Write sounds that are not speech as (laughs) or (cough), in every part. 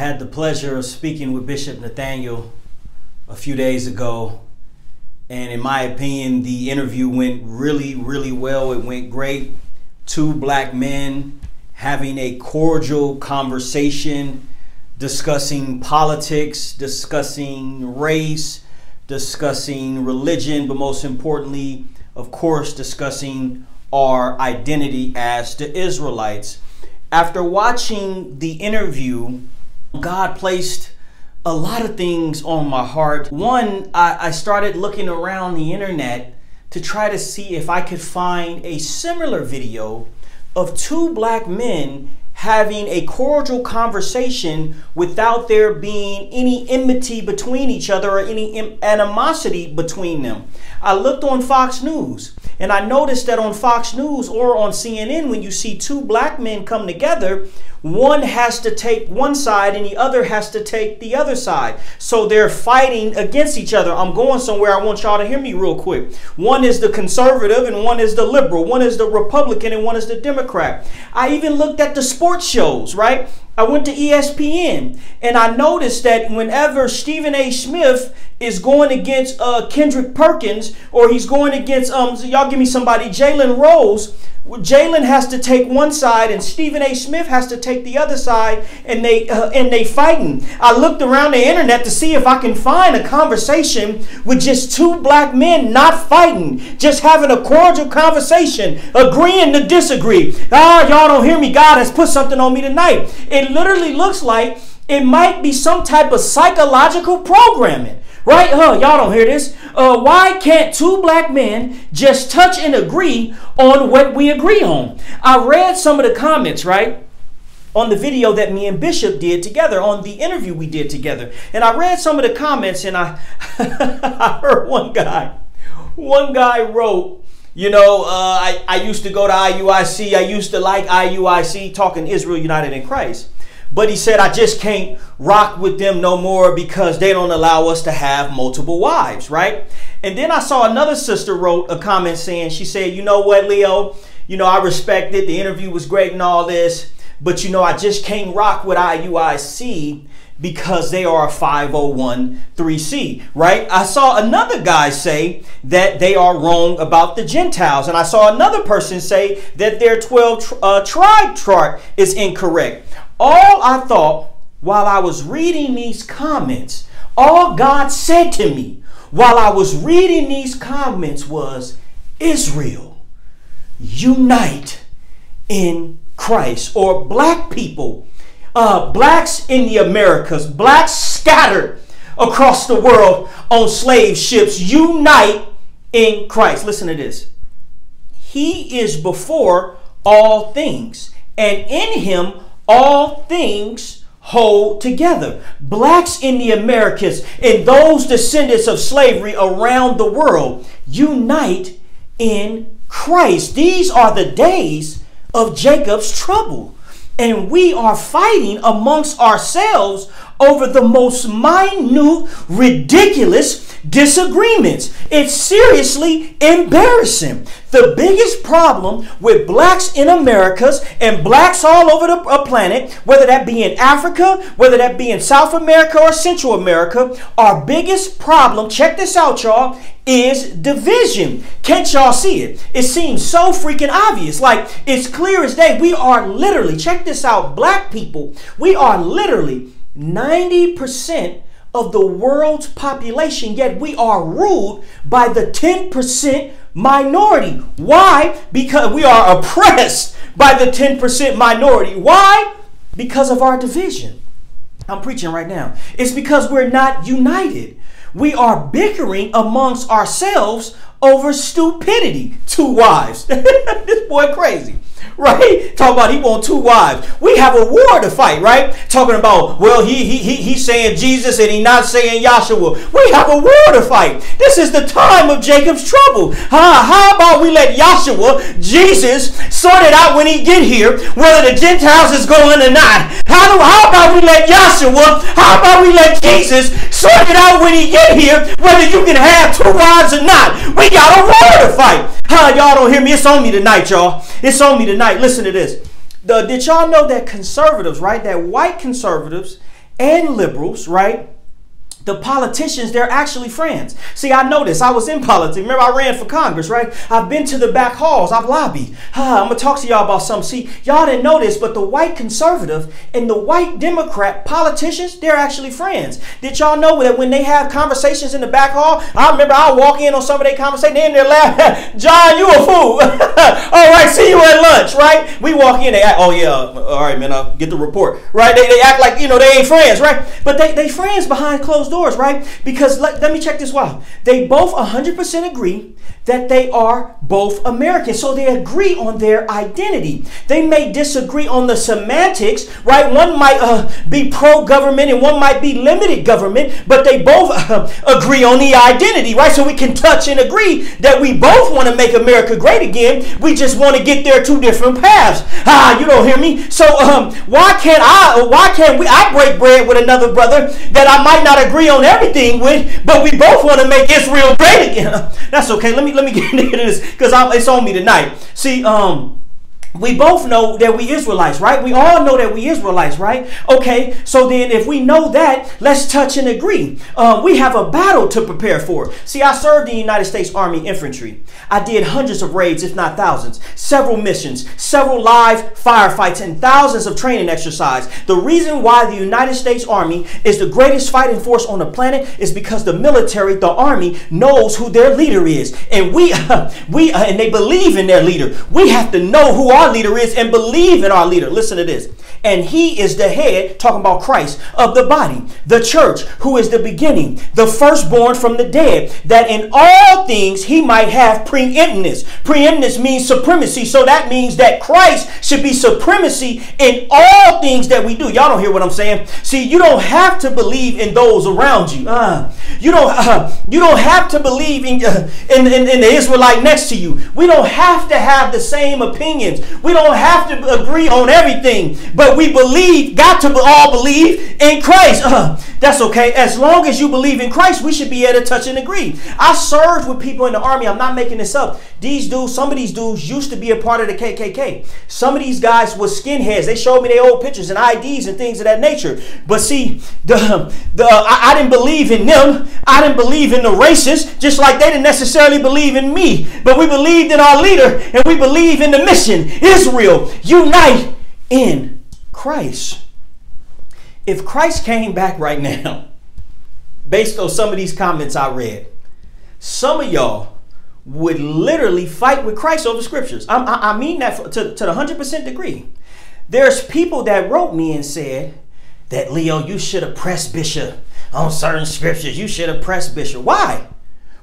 had the pleasure of speaking with Bishop Nathaniel a few days ago. And in my opinion, the interview went really, really well. It went great. Two black men having a cordial conversation, discussing politics, discussing race, discussing religion, but most importantly, of course, discussing our identity as the Israelites. After watching the interview, God placed a lot of things on my heart. One, I, I, started looking around the internet to try to see if I could find a similar video of two black men having a cordial conversation without there being any enmity between each other or any animosity between them. I looked on Fox News and I noticed that on Fox News or on CNN, when you see two black men come together, one has to take one side and the other has to take the other side. So they're fighting against each other. I'm going somewhere. I want y'all to hear me real quick. One is the conservative and one is the liberal. One is the Republican and one is the Democrat. I even looked at the sports shows, right? I went to ESPN and I noticed that whenever Stephen A. Smith is going against uh, Kendrick Perkins or he's going against, um, y'all give me somebody, Jalen Rose, Jalen has to take one side and Stephen A. Smith has to take the other side, and they uh, and they fighting. I looked around the internet to see if I can find a conversation with just two black men not fighting, just having a cordial conversation, agreeing to disagree. Ah, y'all don't hear me. God has put something on me tonight. It literally looks like it might be some type of psychological programming. Right? Huh, y'all don't hear this. Uh, why can't two black men just touch and agree on what we agree on? I read some of the comments, right? On the video that me and Bishop did together, on the interview we did together. And I read some of the comments and I, (laughs) I heard one guy, one guy wrote, you know, uh, I, I used to go to IUIC. I used to like IUIC, talking Israel United in Christ. But he said, I just can't rock with them no more because they don't allow us to have multiple wives, right? And then I saw another sister wrote a comment saying, she said, you know what, Leo, you know, I respect it. The interview was great and all this, but you know, I just can't rock with IUIC because they are a 501c, right? I saw another guy say that they are wrong about the Gentiles. And I saw another person say that their 12 uh, tribe chart is incorrect. All I thought while I was reading these comments, all God said to me while I was reading these comments was Israel, unite in Christ. Or black people, uh, blacks in the Americas, blacks scattered across the world on slave ships, unite in Christ. Listen to this. He is before all things, and in him all things hold together. Blacks in the Americas and those descendants of slavery around the world unite in Christ. These are the days of Jacob's trouble. And we are fighting amongst ourselves over the most minute, ridiculous disagreements. It's seriously embarrassing. The biggest problem with blacks in Americas and blacks all over the uh, planet, whether that be in Africa, whether that be in South America or Central America, our biggest problem, check this out, y'all, is division. Can't y'all see it? It seems so freaking obvious. Like it's clear as day. We are literally, check this out, black people, we are literally 90% of the world's population, yet we are ruled by the 10% minority. Why? Because we are oppressed by the 10% minority. Why? Because of our division. I'm preaching right now. It's because we're not united. We are bickering amongst ourselves over stupidity. Two wives. (laughs) this boy crazy right? Talking about he want two wives. We have a war to fight, right? Talking about, well, he he he he's saying Jesus and he not saying Yahshua. We have a war to fight. This is the time of Jacob's trouble. Huh? How about we let Yahshua, Jesus, sort it out when he get here, whether the Gentiles is going or not. How, do, how about we let Yahshua, how about we let Jesus sort it out when he get here, whether you can have two wives or not. We got a war to fight. Huh, y'all don't hear me? It's on me tonight, y'all. It's on me tonight. Listen to this. The, did y'all know that conservatives, right, that white conservatives and liberals, right? The politicians, they're actually friends. See, I noticed I was in politics. Remember, I ran for Congress, right? I've been to the back halls, I've lobbied. I'm gonna talk to y'all about something. See, y'all didn't know this, but the white conservative and the white Democrat politicians, they're actually friends. Did y'all know that when they have conversations in the back hall? I remember I walk in on some of their conversations, they in there laughing, (laughs) John, you a fool. (laughs) all right, see you at lunch, right? We walk in, they act, oh yeah, all right, man, I'll get the report, right? They, they act like, you know, they ain't friends, right? But they, they friends behind closed doors, right? Because let, let me check this out. They both 100% agree that they are both American. So they agree on their identity. They may disagree on the semantics, right? One might uh, be pro government and one might be limited government, but they both (laughs) uh, agree on the identity, right? So we can touch and agree that we both want to make America great again. We just want to get there two different paths. Ah, you don't hear me? So um, why can't I, why can't we, I break bread with another brother that I might not agree on everything with, but we both want to make Israel great again. (laughs) That's okay. Let me, let me (laughs) get into this because it's on me tonight. See, um, we both know that we Israelites, right? We all know that we Israelites, right? Okay, so then if we know that, let's touch and agree. Uh, we have a battle to prepare for. See, I served in the United States Army Infantry. I did hundreds of raids, if not thousands, several missions, several live firefights, and thousands of training exercises. The reason why the United States Army is the greatest fighting force on the planet is because the military, the Army, knows who their leader is, and we, (laughs) we, uh, and they believe in their leader. We have to know who our leader is and believe in our leader. Listen to this. And he is the head, talking about Christ, of the body, the church, who is the beginning, the firstborn from the dead, that in all things he might have preeminence. Preeminence means supremacy. So that means that Christ should be supremacy in all things that we do. Y'all don't hear what I'm saying? See, you don't have to believe in those around you. Uh, you don't. Uh, you don't have to believe in, uh, in, in in the Israelite next to you. We don't have to have the same opinions. We don't have to agree on everything. But we believe, got to all believe in Christ. Uh, that's okay. As long as you believe in Christ, we should be able to touch and agree. I served with people in the army. I'm not making this up. These dudes, some of these dudes used to be a part of the KKK. Some of these guys were skinheads. They showed me their old pictures and IDs and things of that nature. But see, the, the I, I didn't believe in them. I didn't believe in the racists, just like they didn't necessarily believe in me. But we believed in our leader and we believe in the mission. Israel, unite in Christ. If Christ came back right now, based on some of these comments I read, some of y'all would literally fight with Christ over scriptures. I, I, I mean that to, to the 100% degree. There's people that wrote me and said that, Leo, you should have pressed Bishop on certain scriptures. You should have pressed Bishop. Why?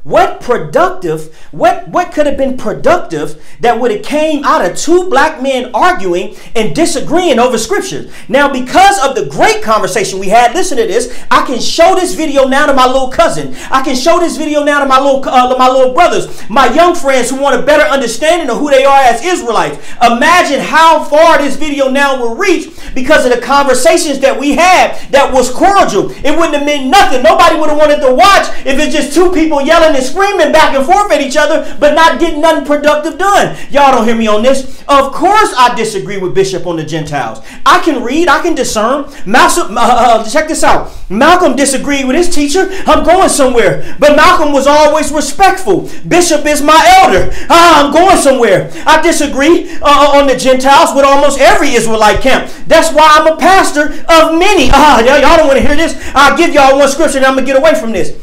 What productive, what, what could have been productive that would have came out of two black men arguing and disagreeing over scriptures? Now, because of the great conversation we had, listen to this. I can show this video now to my little cousin. I can show this video now to my little, uh, my little brothers, my young friends who want a better understanding of who they are as Israelites. Imagine how far this video now will reach because of the conversations that we had that was cordial. It wouldn't have meant nothing. Nobody would have wanted to watch if it's just two people yelling and screaming back and forth at each other, but not getting nothing productive done. Y'all don't hear me on this. Of course, I disagree with Bishop on the Gentiles. I can read, I can discern. Malcolm, uh, uh, check this out. Malcolm disagreed with his teacher. I'm going somewhere. But Malcolm was always respectful. Bishop is my elder. Ah, I'm going somewhere. I disagree uh, on the Gentiles with almost every Israelite camp. That's why I'm a pastor of many. Ah, y'all don't want to hear this. I'll give y'all one scripture and I'm going to get away from this.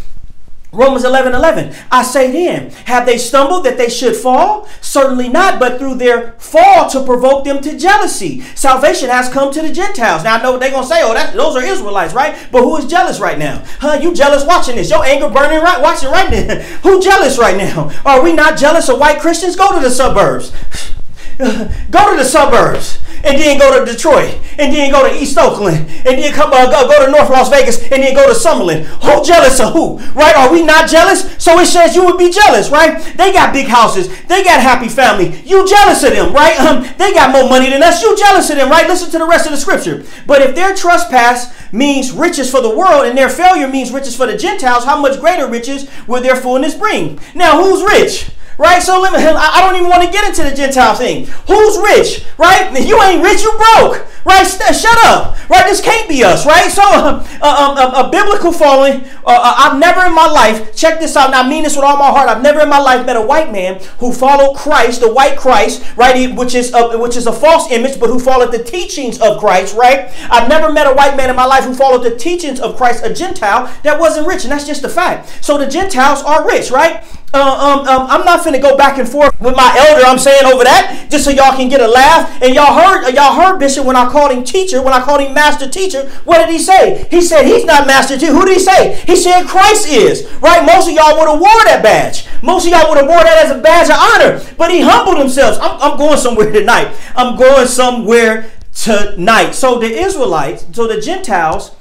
Romans 11 11. I say then, have they stumbled that they should fall? Certainly not, but through their fall to provoke them to jealousy. Salvation has come to the Gentiles. Now I know they're going to say, oh, that, those are Israelites, right? But who is jealous right now? Huh? You jealous watching this? Your anger burning right watching right now. (laughs) who jealous right now? Are we not jealous of white Christians? Go to the suburbs. (sighs) (laughs) go to the suburbs and then go to Detroit, and then go to East Oakland, and then come uh, go, go to North Las Vegas, and then go to Summerlin. Who jealous of who? Right? Are we not jealous? So it says you would be jealous, right? They got big houses, they got happy family. You jealous of them, right? Um, they got more money than us. You jealous of them, right? Listen to the rest of the scripture. But if their trespass means riches for the world, and their failure means riches for the Gentiles, how much greater riches will their fullness bring? Now, who's rich? Right? So let me, I don't even want to get into the Gentile thing. Who's rich, right? You ain't rich, you broke, right? Shut up, right? This can't be us, right? So (laughs) uh, um, a, a, biblical following, uh, uh, I've never in my life, check this out, and I mean this with all my heart, I've never in my life met a white man who followed Christ, the white Christ, right? Which is a, which is a false image, but who followed the teachings of Christ, right? I've never met a white man in my life who followed the teachings of Christ, a Gentile that wasn't rich, and that's just a fact. So the Gentiles are rich, right? Uh, um, um, I'm not finna go back and forth with my elder. I'm saying over that just so y'all can get a laugh. And y'all heard, y'all heard Bishop when I called him teacher, when I called him master teacher. What did he say? He said he's not master teacher. Who did he say? He said Christ is. Right? Most of y'all would have wore that badge. Most of y'all would have wore that as a badge of honor. But he humbled himself. I'm, I'm going somewhere tonight. I'm going somewhere tonight. So the Israelites, so the Gentiles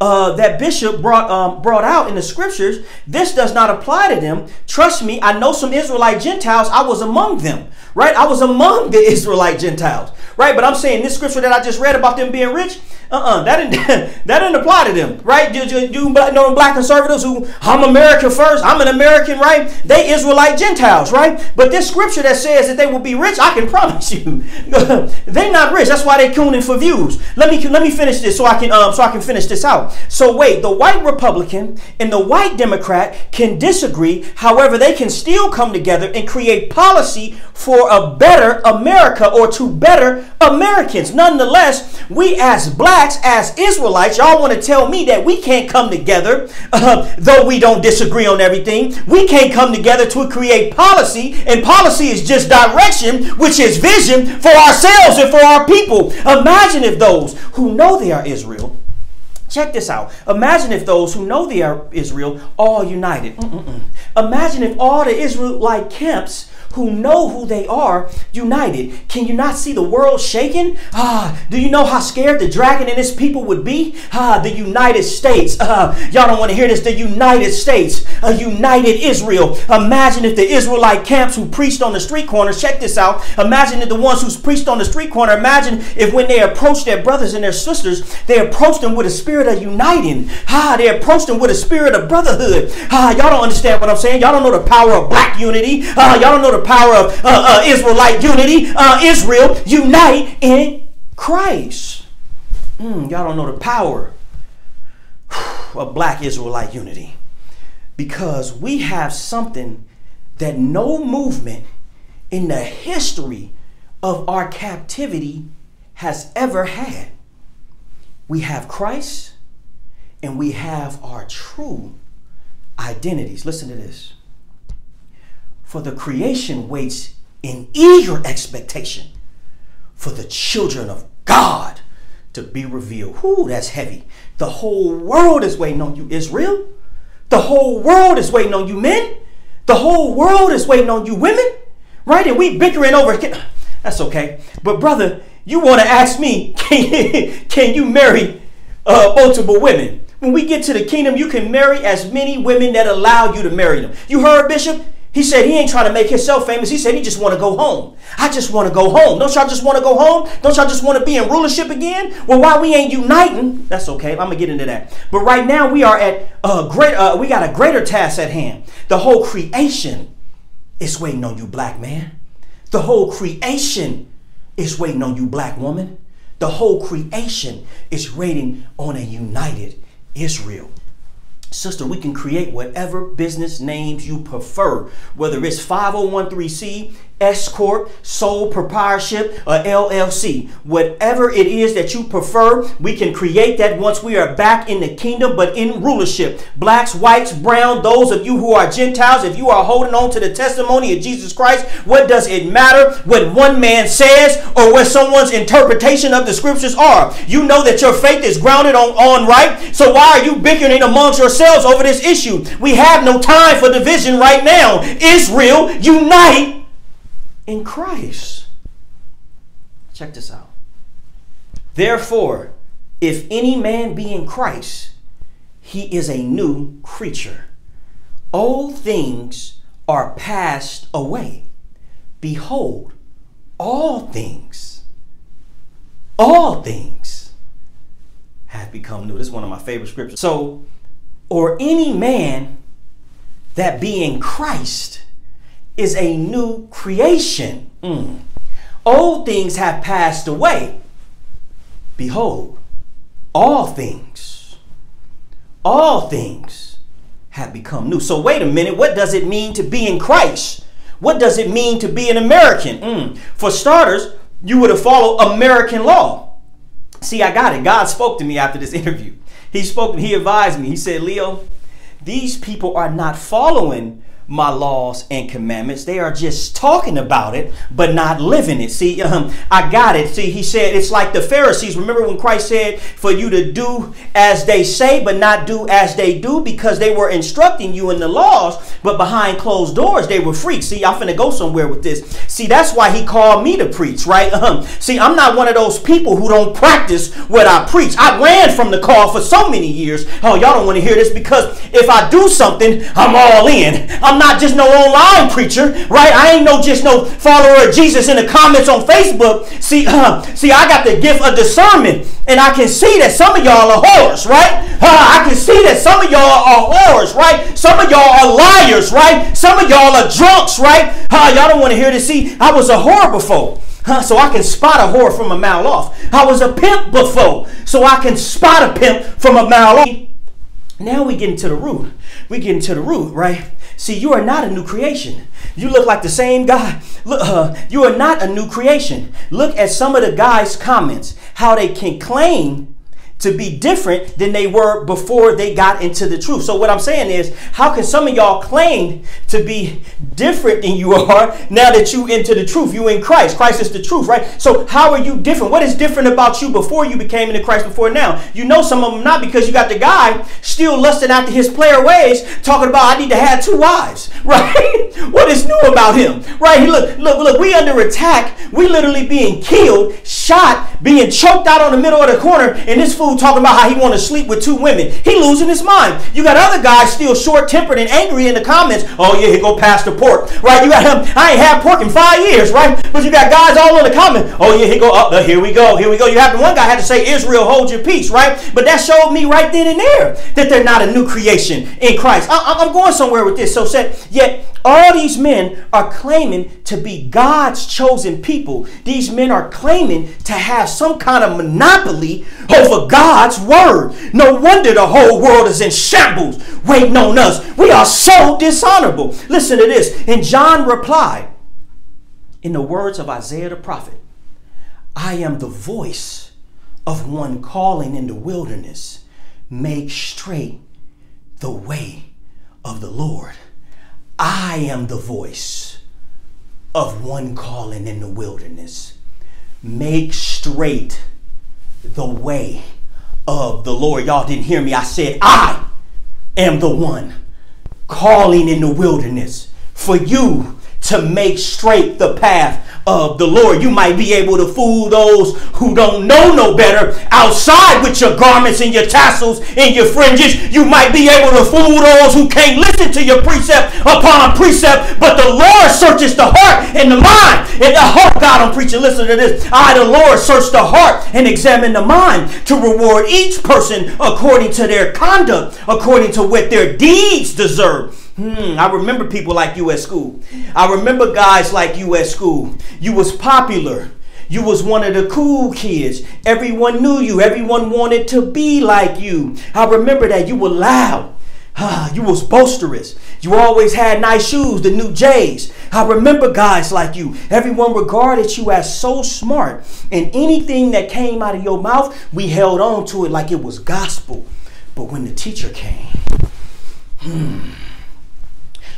uh, that bishop brought um, brought out in the scriptures, this does not apply to them. Trust me, I know some Israelite Gentiles. I was among them, right? I was among the (laughs) Israelite Gentiles, right? But I'm saying this scripture that I just read about them being rich, uh-uh, that didn't (laughs) that didn't apply to them, right? You, you, you know black conservatives who I'm American first, I'm an American, right? They Israelite Gentiles, right? But this scripture that says that they will be rich, I can (laughs) promise you, (laughs) they're not rich. That's why they're tuning for views. Let me let me finish this so I can um so I can finish this out. So wait, the white Republican and the white Democrat can disagree. However, they can still come together and create policy for a better America or to better Americans. Nonetheless, we as black as Israelites, y'all want to tell me that we can't come together, (laughs) uh, though we don't disagree on everything. We can't come together to create policy, and policy is just direction, which is vision for ourselves and for our people. Imagine if those who know they are Israel Check this out. Imagine if those who know they are Israel all united. Mm-mm-mm. Imagine if all the Israelite camps who know who they are united. Can you not see the world shaking? Ah, do you know how scared the dragon and his people would be? Ah, the United States. Ah, y'all don't want to hear this. The United States, a united Israel. Imagine if the Israelite camps who preached on the street corners, check this out. Imagine if the ones who preached on the street corner, imagine if when they approached their brothers and their sisters, they approached them with a spirit of uniting. Ah, they approached them with a spirit of brotherhood. Ah, y'all don't understand what I'm saying. Y'all don't know the power of black unity. Ah, y'all don't know the power of uh, uh, Israelite unity. Uh, Israel unite in Christ. Mm, y'all don't know the power of black Israelite unity because we have something that no movement in the history of our captivity has ever had. We have Christ and we have our true identities. Listen to this. For the creation waits in eager expectation for the children of God to be revealed. Whoo, that's heavy. The whole world is waiting on you, Israel. The whole world is waiting on you, men. The whole world is waiting on you, women. Right? And we bickering over. That's okay. But brother, you want to ask me, can, (laughs) can you marry uh, multiple women? When we get to the kingdom, you can marry as many women that allow you to marry them. You heard, Bishop? He said he ain't trying to make himself famous. He said he just want to go home. I just want to go home. Don't y'all just want to go home? Don't y'all just want to be in rulership again? Well, why we ain't uniting? That's okay. I'm gonna get into that. But right now we are at a great. Uh, we got a greater task at hand. The whole creation is waiting on you, black man. The whole creation is waiting on you, black woman. The whole creation is waiting on a united Israel. Sister, we can create whatever business names you prefer, whether it's 501c, S Corp, sole proprietorship, or LLC. Whatever it is that you prefer, we can create that once we are back in the kingdom, but in rulership. Blacks, whites, brown, those of you who are Gentiles, if you are holding on to the testimony of Jesus Christ, what does it matter what one man says or what someone's interpretation of the scriptures are? You know that your faith is grounded on, on right. So why are you bickering amongst yourselves over this issue? We have no time for division right now. Israel, unite in Christ. Check this out. Therefore, if any man be in Christ, he is a new creature. Old things are passed away. Behold, all things, all things have become new. This is one of my favorite scriptures. So, or any man that be in Christ is a new creation. Mm. Old things have passed away. Behold, all things, all things have become new. So, wait a minute, what does it mean to be in Christ? What does it mean to be an American? Mm. For starters, you would have follow American law. See, I got it. God spoke to me after this (laughs) interview. He spoke, he advised me. He said, Leo, these people are not following my laws and commandments. They are just talking about it, but not living it. See, um, I got it. See, he said it's like the Pharisees. Remember when Christ said for you to do as they say, but not do as they do, because they were instructing you in the laws, but behind closed doors they were free. See, I'm finna go somewhere with this. See, that's why he called me to preach, right? Um, see, I'm not one of those people who don't practice what I preach. I ran from the call for so many years. Oh, y'all don't want to hear this because if I do something, I'm all in. I'm not just no online preacher, right? I ain't no just no follower of Jesus in the comments on Facebook. See, uh, see, I got the gift of discernment, and I can see that some of y'all are whores, right? Uh, I can see that some of y'all are whores, right? Some of y'all are liars, right? Some of y'all are drunks, right? Uh, y'all don't want to hear this. See, I was a whore before. Huh, so I can spot a whore from a mile off. I was a pimp before, so I can spot a pimp from a mile off. Now we get into the root. We get into the root, right? See, you are not a new creation. You look like the same guy. Look, uh, you are not a new creation. Look at some of the guys' comments, how they can claim to be different than they were before they got into the truth. So what I'm saying is, how can some of y'all claim to be different than you (laughs) are now that you into the truth? You in Christ. Christ is the truth, right? So how are you different? What is different about you before you became into Christ before now? You know some of them not because you got the guy still lusting after his player ways, talking about I need to have two wives, (laughs) right? what is new about him? Right? He look, look, look, we under attack. We literally being killed, shot, being choked out on the middle of the corner, and this fool fool talking about how he want to sleep with two women. He losing his mind. You got other guys still short-tempered and angry in the comments. Oh yeah, he go past the pork. Right? You got him. I ain't had pork in five years, right? But you got guys all in the comment. Oh yeah, he go up. Uh, here we go. Here we go. You have the one guy had to say Israel, hold your peace, right? But that showed me right then and there that they're not a new creation in Christ. I, am going somewhere with this. So said yet all these men are claiming to be God's chosen people. These men are claiming to have some kind of monopoly over God's word. No wonder the whole world is in shambles waiting on us. We are so dishonorable. Listen to this. And John replied, in the words of Isaiah the prophet, I am the voice of one calling in the wilderness, make straight the way of the Lord. I am the voice of one calling in the wilderness. Make straight the way of the Lord. Y'all didn't hear me. I said, I am the one calling in the wilderness for you to make straight the path of the Lord. You might be able to fool those who don't know no better outside with your garments and your tassels and your fringes. You might be able to fool those who can't listen to your precept upon precept, but the Lord searches the heart and the mind. And the heart, God, I'm preaching. Listen to this. I, the Lord, search the heart and examine the mind to reward each person according to their conduct, according to what their deeds deserve. Hmm, I remember people like you at school. I remember guys like you at school. You was popular. You was one of the cool kids. Everyone knew you. Everyone wanted to be like you. I remember that you were loud. (sighs) You was boisterous. You always had nice shoes, the new J's. I remember guys like you. Everyone regarded you as so smart. And anything that came out of your mouth, we held on to it like it was gospel. But when the teacher came, hmm,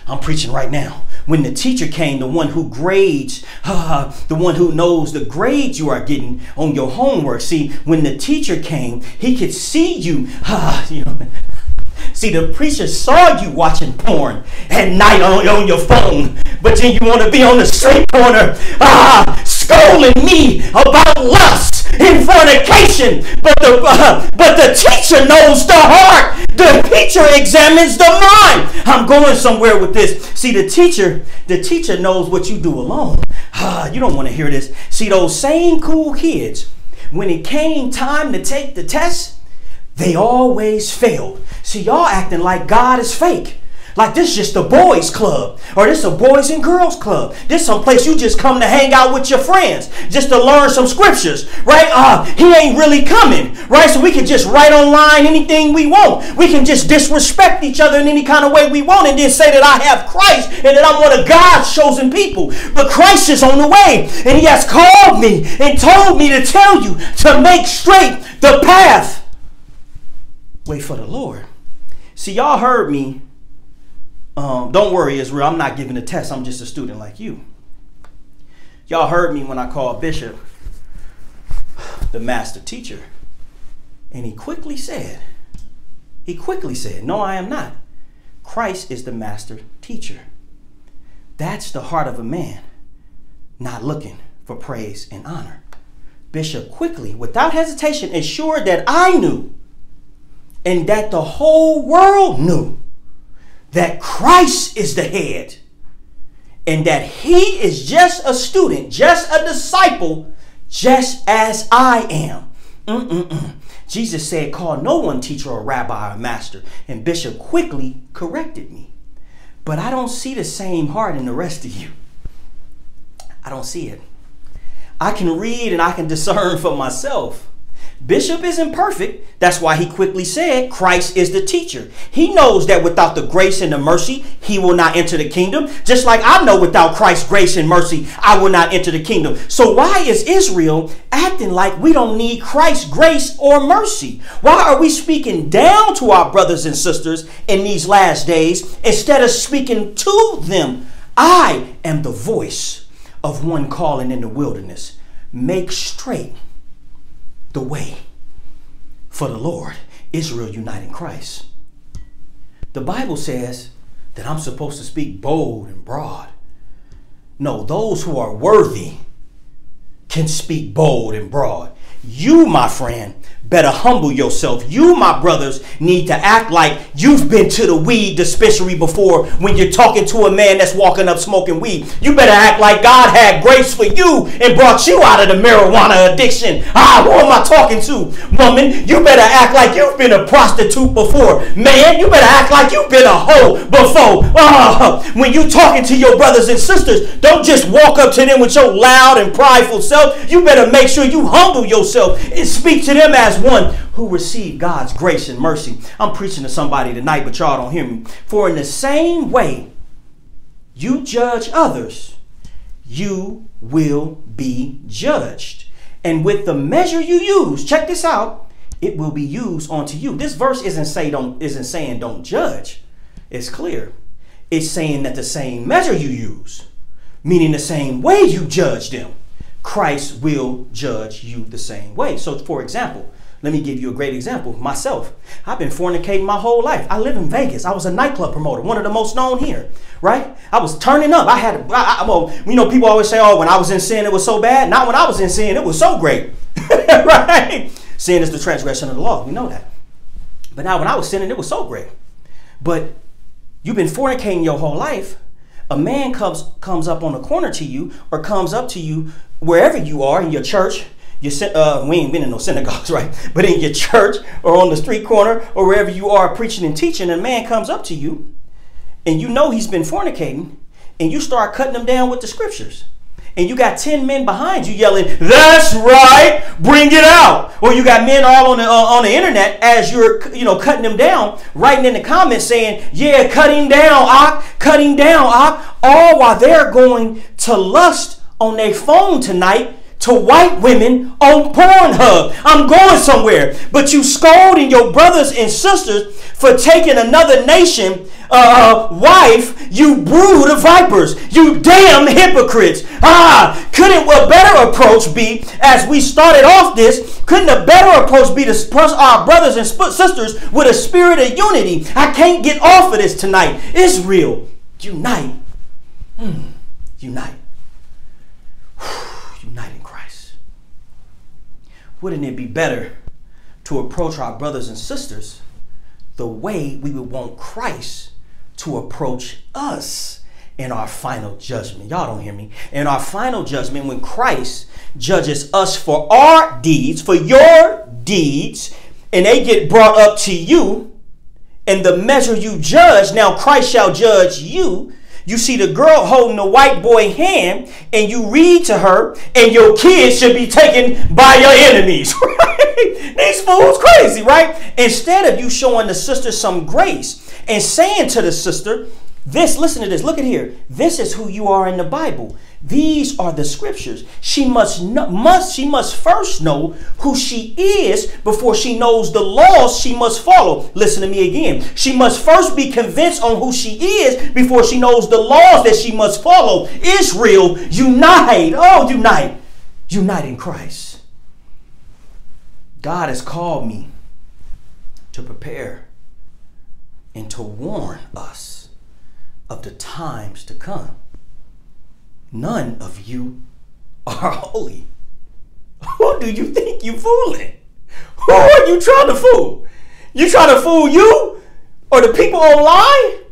I'm preaching right now. When the teacher came, the one who grades, uh, (laughs) the one who knows the grades you are getting on your homework. See, when the teacher came, he could see you. Uh, (laughs) you know, See, the preacher saw you watching porn at night on, on your phone, but then you want to be on the street corner, ah, scolding me about lust and fornication. But the uh, but the teacher knows the heart. The teacher examines the mind. I'm going somewhere with this. See, the teacher, the teacher knows what you do alone. Ah, you don't want to hear this. See, those same cool kids, when it came time to take the test, they always failed. See, y'all acting like God is fake. Like this is just a boys club or this a boys and girls club. This some place you just come to hang out with your friends just to learn some scriptures, right? Uh, he ain't really coming, right? So we can just write online anything we want. We can just disrespect each other in any kind of way we want and then say that I have Christ and that I'm one of God's chosen people. But Christ is on the way and he has called me and told me to tell you to make straight the path. Wait for the Lord. See, y'all heard me um, don't worry, Israel. I'm not giving a test. I'm just a student like you. Y'all heard me when I called Bishop the master teacher. And he quickly said, he quickly said, No, I am not. Christ is the master teacher. That's the heart of a man, not looking for praise and honor. Bishop quickly, without hesitation, assured that I knew and that the whole world knew that Christ is the head and that he is just a student, just a disciple, just as I am. Mm-mm-mm. Jesus said, Call no one teacher or rabbi or master. And Bishop quickly corrected me. But I don't see the same heart in the rest of you. I don't see it. I can read and I can discern for myself. Bishop isn't perfect. That's why he quickly said Christ is the teacher. He knows that without the grace and the mercy, he will not enter the kingdom. Just like I know without Christ's grace and mercy, I will not enter the kingdom. So why is Israel acting like we don't need Christ's grace or mercy? Why are we speaking down to our brothers and sisters in these last days instead of speaking to them? I am the voice of one calling in the wilderness. Make straight the way for the Lord, Israel uniting Christ. The Bible says that I'm supposed to speak bold and broad. No, those who are worthy can speak bold and broad. You, my friend, better humble yourself. You, my brothers, need to act like you've been to the weed dispensary before when you're talking to a man that's walking up smoking weed. You better act like God had grace for you and brought you out of the marijuana addiction. Ah, who am I talking to? Woman, you better act like you've been a prostitute before. Man, you better act like you've been a hoe before. Ah, when you talking to your brothers and sisters, don't just walk up to them with your loud and prideful self. You better make sure you humble yourself and speak to them as one who received God's grace and mercy. I'm preaching to somebody tonight, but y'all don't hear me. For in the same way you judge others, you will be judged. And with the measure you use, check this out, it will be used onto you. This verse isn't say don't isn't saying don't judge. It's clear. It's saying that the same measure you use, meaning the same way you judge them, Christ will judge you the same way. So, for example, let me give you a great example. Myself, I've been fornicating my whole life. I live in Vegas. I was a nightclub promoter, one of the most known here, right? I was turning up. I had, I, I, well, you know, people always say, oh, when I was in sin, it was so bad. Not when I was in sin, it was so great, (laughs) right? Sin is the transgression of the law. We know that. But now when I was sinning, it was so great. But you've been fornicating your whole life. A man comes comes up on the corner to you or comes up to you wherever you are in your church your, uh, we ain't been in no synagogues, (laughs) right? But in your church or on the street corner or wherever you are preaching and teaching, a man comes up to you and you know he's been fornicating and you start cutting him down with the scriptures. And you got 10 men behind you yelling, That's right, bring it out. Or you got men all on the, uh, on the internet as you're you know cutting them down, writing in the comments saying, Yeah, cutting down, Ak, cutting down, Ak, all while they're going to lust on their phone tonight to white women on Pornhub. I'm going somewhere. But you scolding your brothers and sisters for taking another nation uh, wife, you brood of vipers, you damn hypocrites. Ah, couldn't a better approach be, as we started off this, couldn't a better approach be to press our brothers and sisters with a spirit of unity? I can't get off of this tonight. Israel, unite. Hmm. Unite. Wouldn't it be better to approach our brothers and sisters the way we would want Christ to approach us in our final judgment? Y'all don't hear me. In our final judgment, when Christ judges us for our deeds, for your deeds, and they get brought up to you, and the measure you judge, now Christ shall judge you. You see the girl holding the white boy hand, and you read to her, and your kids should be taken by your enemies. (laughs) These fools crazy, right? Instead of you showing the sister some grace and saying to the sister, this, listen to this, look at here. This is who you are in the Bible. These are the scriptures. She must know, must she must first know who she is before she knows the laws she must follow. Listen to me again. She must first be convinced on who she is before she knows the laws that she must follow. Israel, unite. Oh, unite. Unite in Christ. God has called me to prepare and to warn us of the times to come. None of you are holy. Who do you think you fooling? Who are you trying to fool? You trying to fool you or the people online?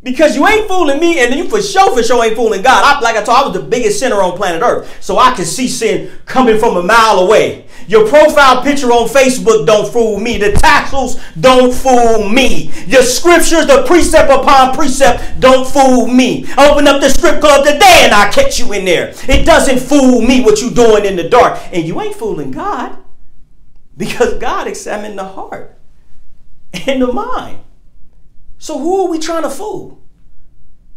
Because you ain't fooling me, and you for sure, for sure ain't fooling God. I, like I told, I was the biggest sinner on planet Earth, so I can see sin coming from a mile away. Your profile picture on Facebook don't fool me. The tassels don't fool me. Your scriptures, the precept upon precept, don't fool me. I open up the strip club today and I catch you in there. It doesn't fool me what you doing in the dark, and you ain't fooling God, because God examined the heart and the mind. So who are we trying to fool?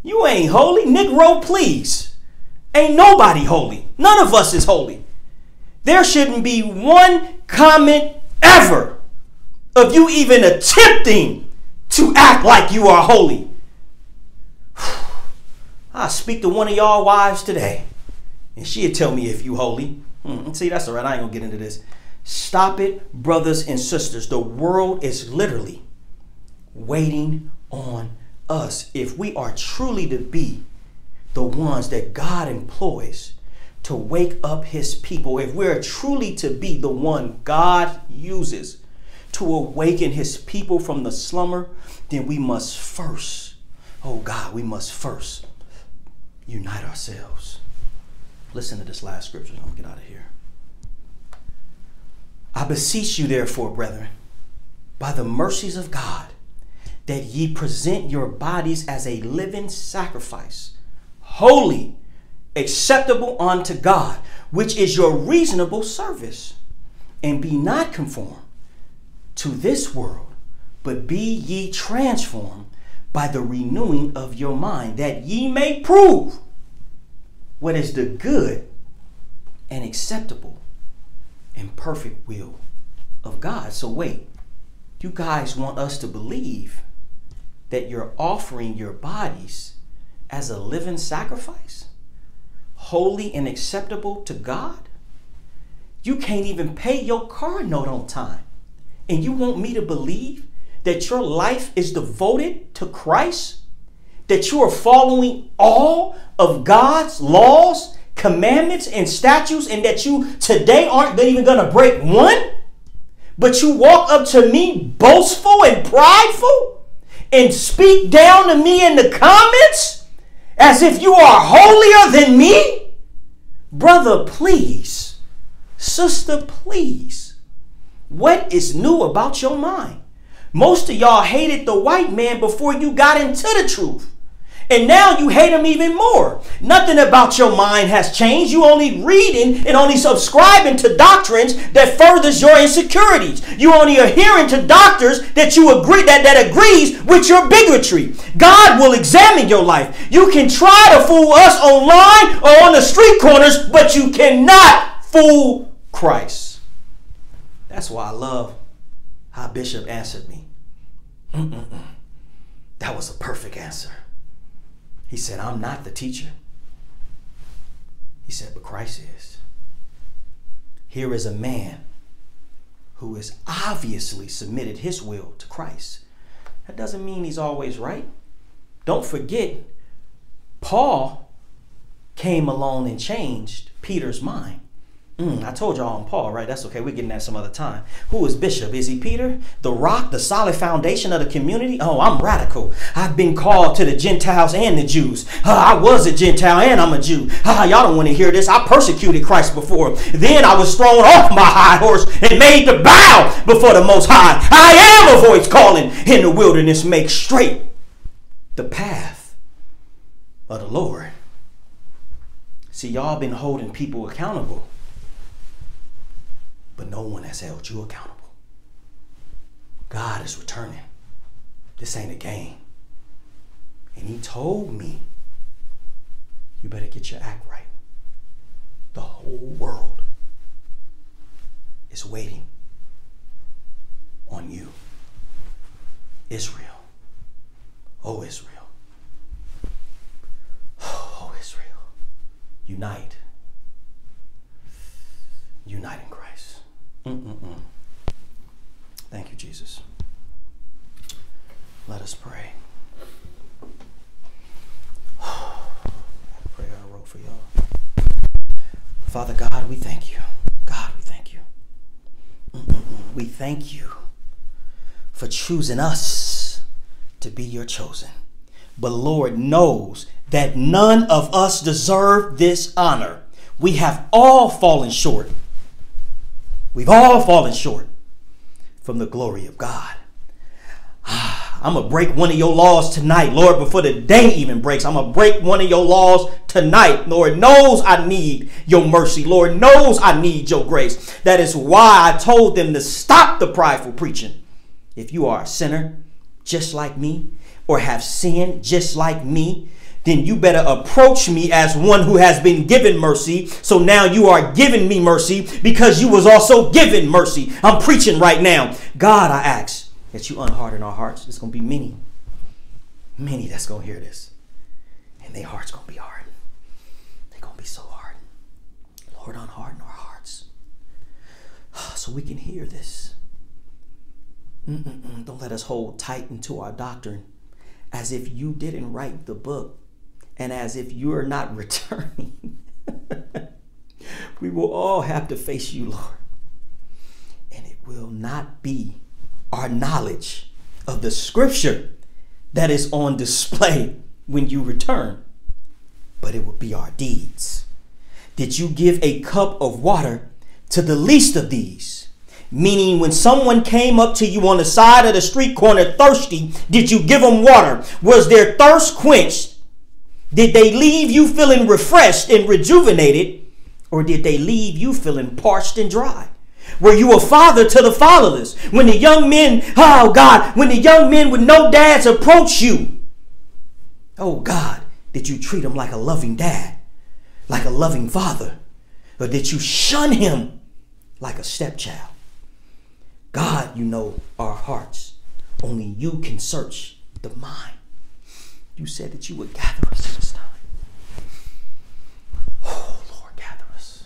You ain't holy. Negro, please. Ain't nobody holy. None of us is holy. There shouldn't be one comment ever of you even attempting to act like you are holy. (sighs) I speak to one of y'all wives today, and she'll tell me if you holy. Hmm, see, that's all right. I ain't gonna get into this. Stop it, brothers and sisters. The world is literally waiting on us if we are truly to be the ones that God employs to wake up his people, if we're truly to be the one God uses to awaken his people from the slumber, then we must first, oh God, we must first unite ourselves. Listen to this last scripture. I'm gonna get out of here. I beseech you, therefore, brethren, by the mercies of God, that ye present your bodies as a living sacrifice, holy, acceptable unto God, which is your reasonable service. And be not conformed to this world, but be ye transformed by the renewing of your mind, that ye may prove what is the good and acceptable and perfect will of God. So, wait, you guys want us to believe that you're offering your bodies as a living sacrifice, holy and acceptable to God? You can't even pay your car note on time. And you want me to believe that your life is devoted to Christ? That you are following all of God's laws, commandments, and statutes, and that you today aren't even going to break one? But you walk up to me boastful and prideful? And speak down to me in the comments as if you are holier than me? Brother, please. Sister, please. What is new about your mind? Most of y'all hated the white man before you got into the truth. And now you hate him even more. Nothing about your mind has changed. You only reading and only subscribing to doctrines that furthers your insecurities. You only adhering to doctors that you agree that, that agrees with your bigotry. God will examine your life. You can try to fool us online or on the street corners, but you cannot fool Christ. That's why I love how Bishop answered me. Mm-mm-mm. That was a perfect answer. He said, I'm not the teacher. He said, but Christ is. Here is a man who has obviously submitted his will to Christ. That doesn't mean he's always right. Don't forget, Paul came along and changed Peter's mind. Mm, I told y'all I'm Paul, right? That's okay. We're getting that some other time. Who is Bishop? Is he Peter? The rock, the solid foundation of the community? Oh, I'm radical. I've been called to the Gentiles and the Jews. Uh, I was a Gentile and I'm a Jew. Uh, y'all don't want to hear this. I persecuted Christ before. Then I was thrown off my high horse and made to bow before the Most High. I am a voice calling in the wilderness. Make straight the path of the Lord. See, y'all been holding people accountable but no one has held you accountable. God is returning. This ain't a game. And He told me, you better get your act right. The whole world is waiting on you. Israel. Oh, Israel. (sighs) Oh, Israel. Unite. Unite in Christ. Mm-mm-mm. Thank you, Jesus. Let us pray. (sighs) prayer I wrote for y'all. Father God, we thank you. God, we thank you. Mm-mm-mm. We thank you for choosing us to be your chosen. But Lord knows that none of us deserve this honor. We have all fallen short We've all fallen short from the glory of God. Ah, I'm going to break one of your laws tonight, Lord, before the day even breaks. I'm going to break one of your laws tonight. Lord knows I need your mercy. Lord knows I need your grace. That is why I told them to stop the prideful preaching. If you are a sinner just like me, or have sinned just like me, then you better approach me as one who has been given mercy. So now you are giving me mercy because you was also given mercy. I'm preaching right now. God, I ask that you unharden our hearts. It's going to be many, many that's going to hear this. And their hearts going to be hard. They're going to be so hard. Lord, unharden our hearts (sighs) so we can hear this. Mm-mm-mm. Don't let us hold tight into our doctrine as if you didn't write the book and as if you are not (laughs) returning, we will all have to face you, Lord. And it will not be our knowledge of the scripture that is on display when you return, but it will be our deeds. Did you give a cup of water to the least of these? Meaning, when someone came up to you on the side of the street corner thirsty, did you give them water? Was their thirst quenched? Did they leave you feeling refreshed and rejuvenated, or did they leave you feeling parched and dry? Were you a father to the fatherless? When the young men, oh God, when the young men with no dads approach you, oh God, did you treat them like a loving dad, like a loving father? Or did you shun him like a stepchild? God, you know our hearts. Only you can search the mind. You said that you would gather us this time. Oh, Lord, gather us.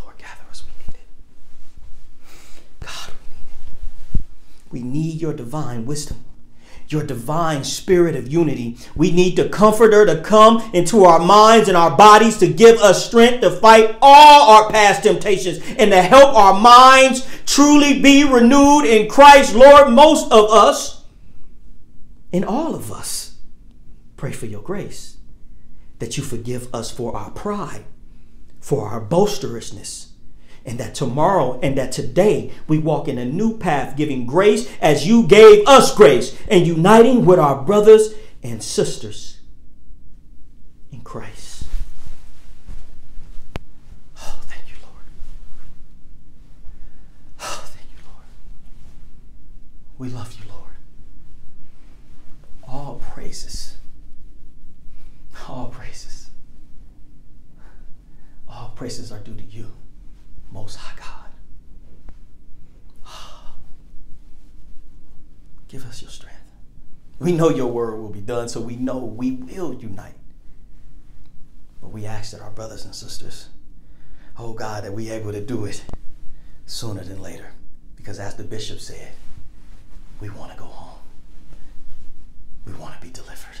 Lord, gather us. We need it. God, we need it. We need your divine wisdom your divine spirit of unity. We need the comforter to come into our minds and our bodies to give us strength to fight all our past temptations and to help our minds truly be renewed in Christ. Lord, most of us, in all of us, Pray for your grace, that you forgive us for our pride, for our boisterousness, and that tomorrow and that today we walk in a new path, giving grace as you gave us grace, and uniting with our brothers and sisters in Christ. Oh, thank you, Lord. Oh, thank you, Lord. We love you, Lord. All praises all praises. All praises are due to you, Most High God. (sighs) Give us your strength. We know your word will be done, so we know we will unite. But we ask that our brothers and sisters, oh God, that we able to do it sooner than later. Because as the bishop said, we want to go home. We want to be delivered.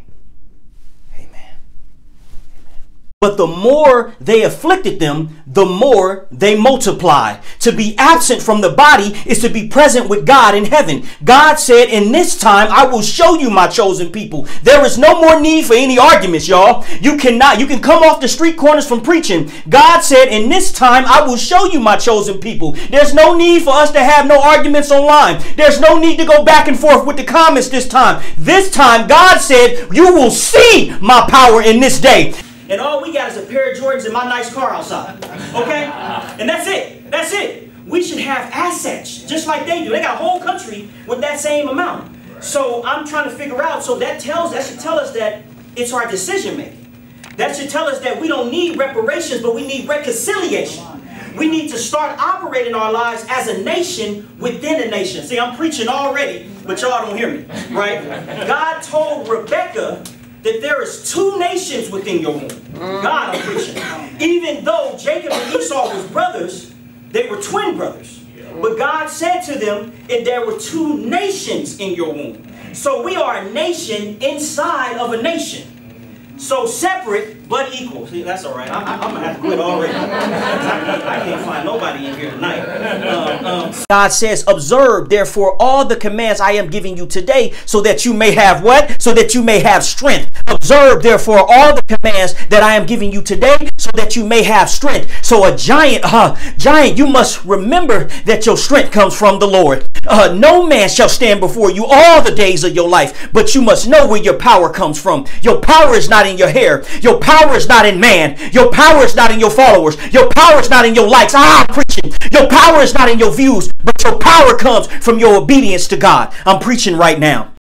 The more they afflicted them, the more they multiply. To be absent from the body is to be present with God in heaven. God said, In this time I will show you my chosen people. There is no more need for any arguments, y'all. You cannot, you can come off the street corners from preaching. God said, In this time I will show you my chosen people. There's no need for us to have no arguments online. There's no need to go back and forth with the comments this time. This time, God said, You will see my power in this day and all we got is a pair of Jordans and my nice car outside. Okay? And that's it. That's it. We should have assets just like they do. They got a whole country with that same amount. So I'm trying to figure out, so that tells that should tell us that it's our decision making. That should tell us that we don't need reparations, but we need reconciliation. We need to start operating our lives as a nation within a nation. See, I'm preaching already, but y'all don't hear me, right? God told Rebecca that there is two nations within your womb. Mm. God, I'm preaching. Even though Jacob and Esau was brothers, they were twin brothers. But God said to them if there were two nations in your womb. So we are a nation inside of a nation. So separate but equal. See, that's all right. I, am gonna have to quit already. I, I, can't find nobody in here tonight. Um, um. God says, "Observe, therefore, all the commands I am giving you today, so that you may have what? So that you may have strength. Observe, therefore, all the commands that I am giving you today, so that you may have strength. So a giant, uh, giant, you must remember that your strength comes from the Lord. Uh, no man shall stand before you all the days of your life, but you must know where your power comes from. Your power is not in your hair. Your power is not in man. Your power is not in your followers. Your power is not in your likes. Ah, I'm preaching. Your power is not in your views, but your power comes from your obedience to God. I'm preaching right now.